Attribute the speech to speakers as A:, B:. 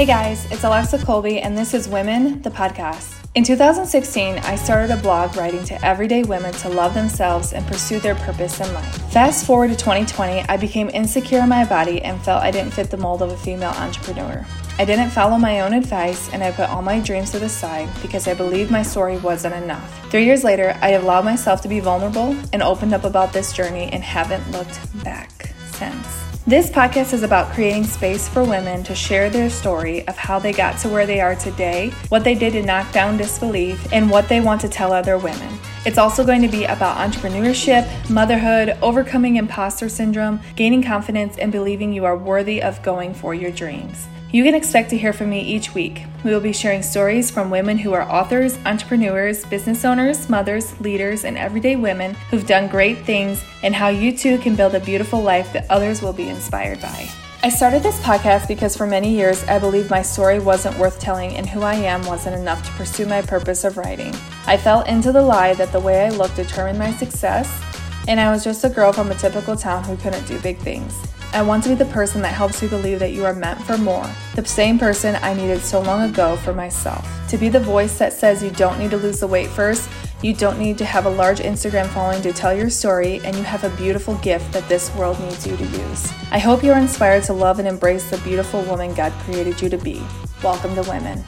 A: Hey guys, it's Alexa Kolbe, and this is Women, the podcast. In 2016, I started a blog writing to everyday women to love themselves and pursue their purpose in life. Fast forward to 2020, I became insecure in my body and felt I didn't fit the mold of a female entrepreneur. I didn't follow my own advice and I put all my dreams to the side because I believed my story wasn't enough. Three years later, I allowed myself to be vulnerable and opened up about this journey and haven't looked back since. This podcast is about creating space for women to share their story of how they got to where they are today, what they did to knock down disbelief, and what they want to tell other women. It's also going to be about entrepreneurship, motherhood, overcoming imposter syndrome, gaining confidence, and believing you are worthy of going for your dreams. You can expect to hear from me each week. We will be sharing stories from women who are authors, entrepreneurs, business owners, mothers, leaders, and everyday women who've done great things, and how you too can build a beautiful life that others will be inspired by. I started this podcast because for many years I believed my story wasn't worth telling and who I am wasn't enough to pursue my purpose of writing. I fell into the lie that the way I looked determined my success, and I was just a girl from a typical town who couldn't do big things. I want to be the person that helps you believe that you are meant for more. The same person I needed so long ago for myself. To be the voice that says you don't need to lose the weight first, you don't need to have a large Instagram following to tell your story, and you have a beautiful gift that this world needs you to use. I hope you're inspired to love and embrace the beautiful woman God created you to be. Welcome to Women.